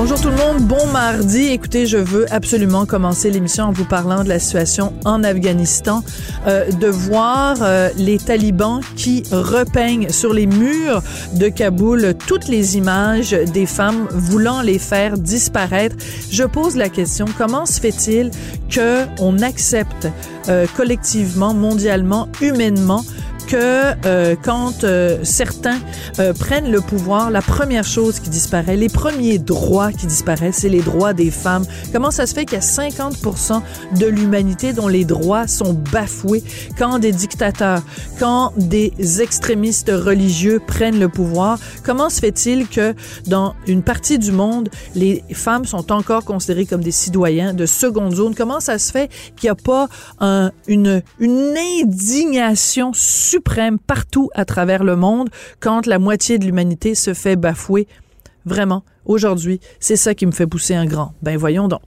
Bonjour tout le monde, bon mardi. Écoutez, je veux absolument commencer l'émission en vous parlant de la situation en Afghanistan, euh, de voir euh, les talibans qui repeignent sur les murs de Kaboul toutes les images des femmes voulant les faire disparaître. Je pose la question, comment se fait-il que on accepte euh, collectivement, mondialement, humainement que euh, quand euh, certains euh, prennent le pouvoir, la première chose qui disparaît, les premiers droits qui disparaissent, c'est les droits des femmes. Comment ça se fait qu'il y a 50% de l'humanité dont les droits sont bafoués quand des dictateurs, quand des extrémistes religieux prennent le pouvoir? Comment se fait-il que dans une partie du monde, les femmes sont encore considérées comme des citoyens de seconde zone? Comment ça se fait qu'il n'y a pas un, une, une indignation suprême partout à travers le monde quand la moitié de l'humanité se fait bafouer. Vraiment, aujourd'hui, c'est ça qui me fait pousser un grand. Ben voyons donc.